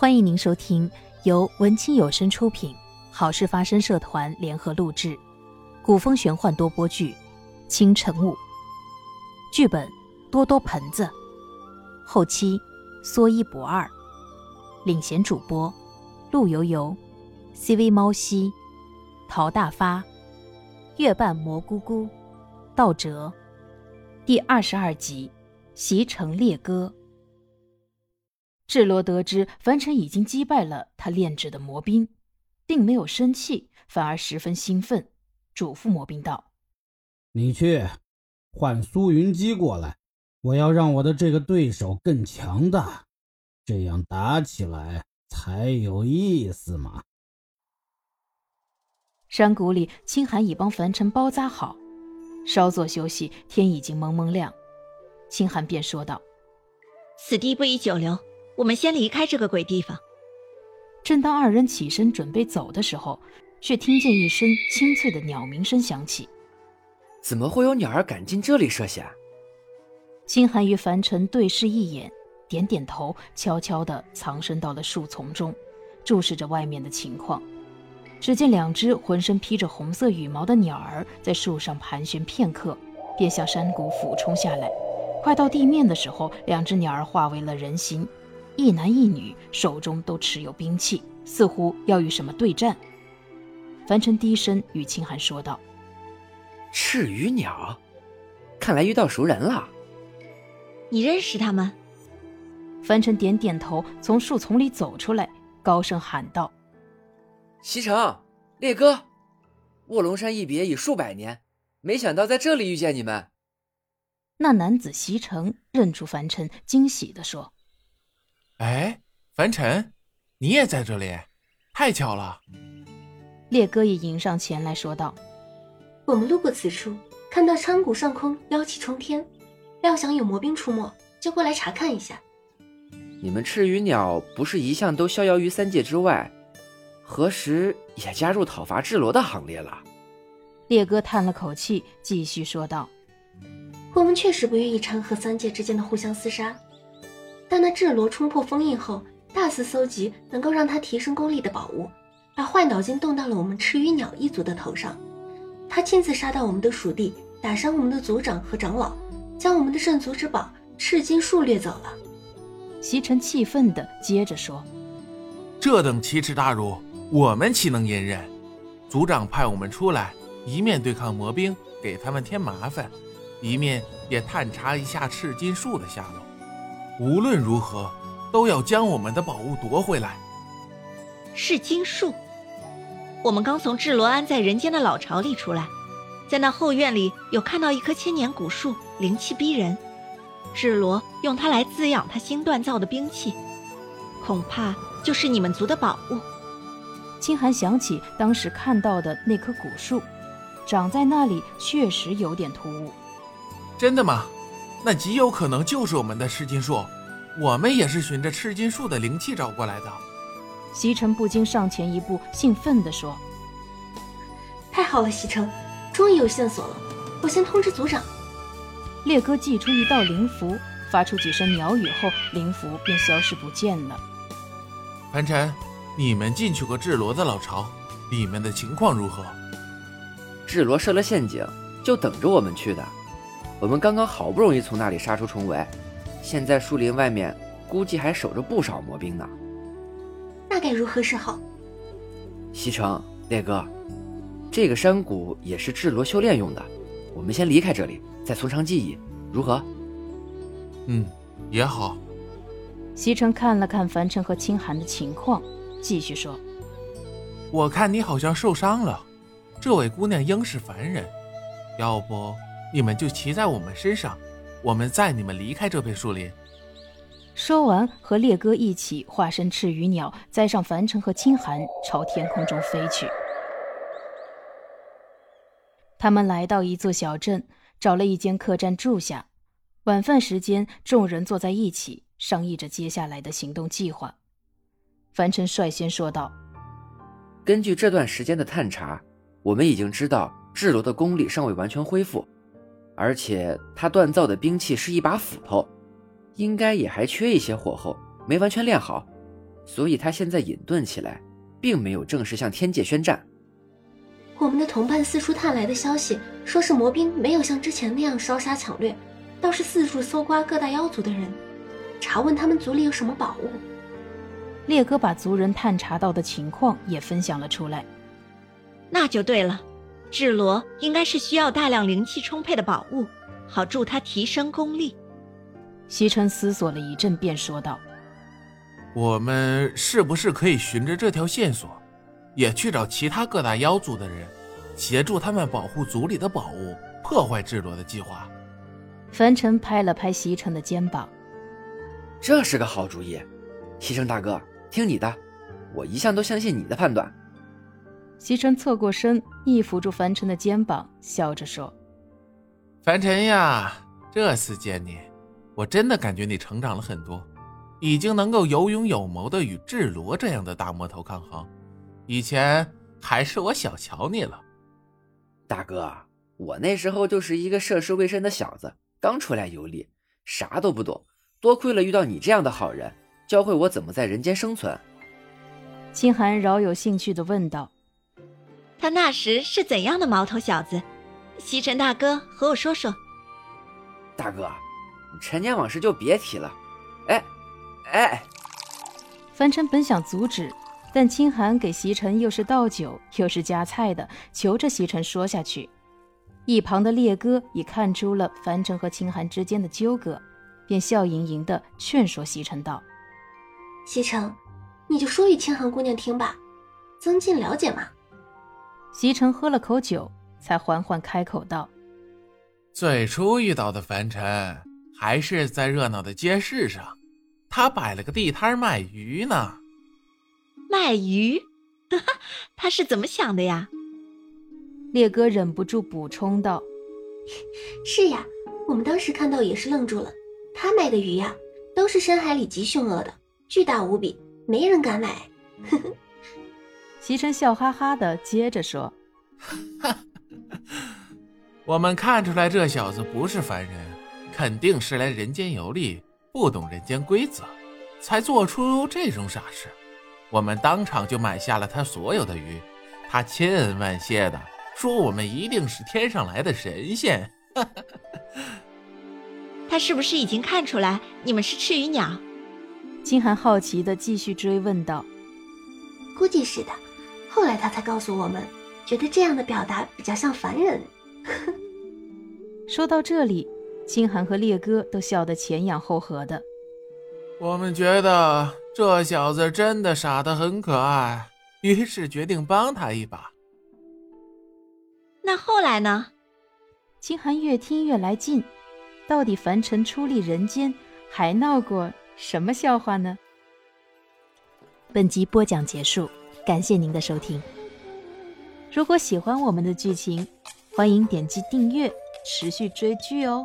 欢迎您收听由文清有声出品、好事发生社团联合录制、古风玄幻多播剧《清晨雾》，剧本多多盆子，后期说一不二，领衔主播陆游游、CV 猫西、陶大发、月半蘑菇菇、道哲，第二十二集《席城猎歌》。智罗得知樊尘已经击败了他炼制的魔兵，并没有生气，反而十分兴奋，嘱咐魔兵道：“你去唤苏云姬过来，我要让我的这个对手更强大，这样打起来才有意思嘛。”山谷里，青寒已帮樊尘包扎好，稍作休息，天已经蒙蒙亮，青寒便说道：“此地不宜久留。”我们先离开这个鬼地方。正当二人起身准备走的时候，却听见一声清脆的鸟鸣声响起。怎么会有鸟儿敢进这里设下？青寒与凡尘对视一眼，点点头，悄悄地藏身到了树丛中，注视着外面的情况。只见两只浑身披着红色羽毛的鸟儿在树上盘旋片刻，便向山谷俯冲下来。快到地面的时候，两只鸟儿化为了人形。一男一女手中都持有兵器，似乎要与什么对战。凡尘低声与青寒说道：“赤羽鸟，看来遇到熟人了。你认识他们？”凡尘点点头，从树丛里走出来，高声喊道：“西城，烈哥，卧龙山一别已数百年，没想到在这里遇见你们。”那男子西城认出凡尘，惊喜地说。哎，凡尘，你也在这里，太巧了。烈哥也迎上前来说道：“我们路过此处，看到山谷上空妖气冲天，料想有魔兵出没，就过来查看一下。你们赤羽鸟不是一向都逍遥于三界之外，何时也加入讨伐智罗的行列了？”烈哥叹了口气，继续说道：“我们确实不愿意掺和三界之间的互相厮杀。”但那智罗冲破封印后，大肆搜集能够让他提升功力的宝物，把坏脑筋动到了我们赤羽鸟一族的头上。他亲自杀到我们的属地，打伤我们的族长和长老，将我们的圣族之宝赤金树掠走了。席尘气愤地接着说：“这等奇耻大辱，我们岂能隐忍？族长派我们出来，一面对抗魔兵，给他们添麻烦，一面也探查一下赤金树的下落。”无论如何，都要将我们的宝物夺回来。是金树，我们刚从智罗安在人间的老巢里出来，在那后院里有看到一棵千年古树，灵气逼人。智罗用它来滋养他新锻造的兵器，恐怕就是你们族的宝物。清寒想起当时看到的那棵古树，长在那里确实有点突兀。真的吗？那极有可能就是我们的赤金树，我们也是循着赤金树的灵气找过来的。席城不禁上前一步，兴奋地说：“太好了，席城，终于有线索了！我先通知族长。”烈哥祭出一道灵符，发出几声鸟语后，灵符便消失不见了。凡尘，你们进去过智罗的老巢，里面的情况如何？智罗设了陷阱，就等着我们去的。我们刚刚好不容易从那里杀出重围，现在树林外面估计还守着不少魔兵呢。那该如何是好？西城烈哥，这个山谷也是智罗修炼用的，我们先离开这里，再从长计议，如何？嗯，也好。西城看了看凡尘和清寒的情况，继续说：“我看你好像受伤了，这位姑娘应是凡人，要不……”你们就骑在我们身上，我们载你们离开这片树林。说完，和烈哥一起化身赤羽鸟，载上凡尘和清寒，朝天空中飞去。他们来到一座小镇，找了一间客栈住下。晚饭时间，众人坐在一起，商议着接下来的行动计划。凡尘率先说道：“根据这段时间的探查，我们已经知道智罗的功力尚未完全恢复。”而且他锻造的兵器是一把斧头，应该也还缺一些火候，没完全练好。所以他现在隐遁起来，并没有正式向天界宣战。我们的同伴四处探来的消息，说是魔兵没有像之前那样烧杀抢掠，倒是四处搜刮各大妖族的人，查问他们族里有什么宝物。烈哥把族人探查到的情况也分享了出来。那就对了，智罗应该是需要大量灵气充沛的宝物，好助他提升功力。西城思索了一阵，便说道：“我们是不是可以循着这条线索？”也去找其他各大妖族的人，协助他们保护族里的宝物，破坏智罗的计划。凡尘拍了拍西城的肩膀，这是个好主意。西城大哥，听你的，我一向都相信你的判断。西城侧过身，一扶住凡尘的肩膀，笑着说：“凡尘呀，这次见你，我真的感觉你成长了很多，已经能够有勇有谋的与智罗这样的大魔头抗衡。”以前还是我小瞧你了，大哥，我那时候就是一个涉世未深的小子，刚出来游历，啥都不懂。多亏了遇到你这样的好人，教会我怎么在人间生存。清寒饶有兴趣地问道：“他那时是怎样的毛头小子？西城大哥和我说说。”大哥，陈年往事就别提了。哎，哎，凡尘本想阻止。但清寒给席尘又是倒酒又是夹菜的，求着席尘说下去。一旁的烈哥已看出了凡尘和清寒之间的纠葛，便笑盈盈的劝说席尘道：“席尘，你就说与清寒姑娘听吧，增进了解嘛。”席城喝了口酒，才缓缓开口道：“最初遇到的凡尘还是在热闹的街市上，他摆了个地摊卖鱼呢。”卖鱼，他是怎么想的呀？烈哥忍不住补充道：“是呀，我们当时看到也是愣住了。他卖的鱼呀，都是深海里极凶恶的，巨大无比，没人敢买。”席琛笑哈哈的接着说：“我们看出来这小子不是凡人，肯定是来人间游历，不懂人间规则，才做出这种傻事。”我们当场就买下了他所有的鱼，他千恩万谢的说：“我们一定是天上来的神仙。”他是不是已经看出来你们是赤鱼鸟？金寒好奇的继续追问道：“估计是的，后来他才告诉我们，觉得这样的表达比较像凡人。”说到这里，金寒和烈哥都笑得前仰后合的。我们觉得。这小子真的傻得很可爱，于是决定帮他一把。那后来呢？清寒越听越来劲，到底凡尘出立人间还闹过什么笑话呢？本集播讲结束，感谢您的收听。如果喜欢我们的剧情，欢迎点击订阅，持续追剧哦。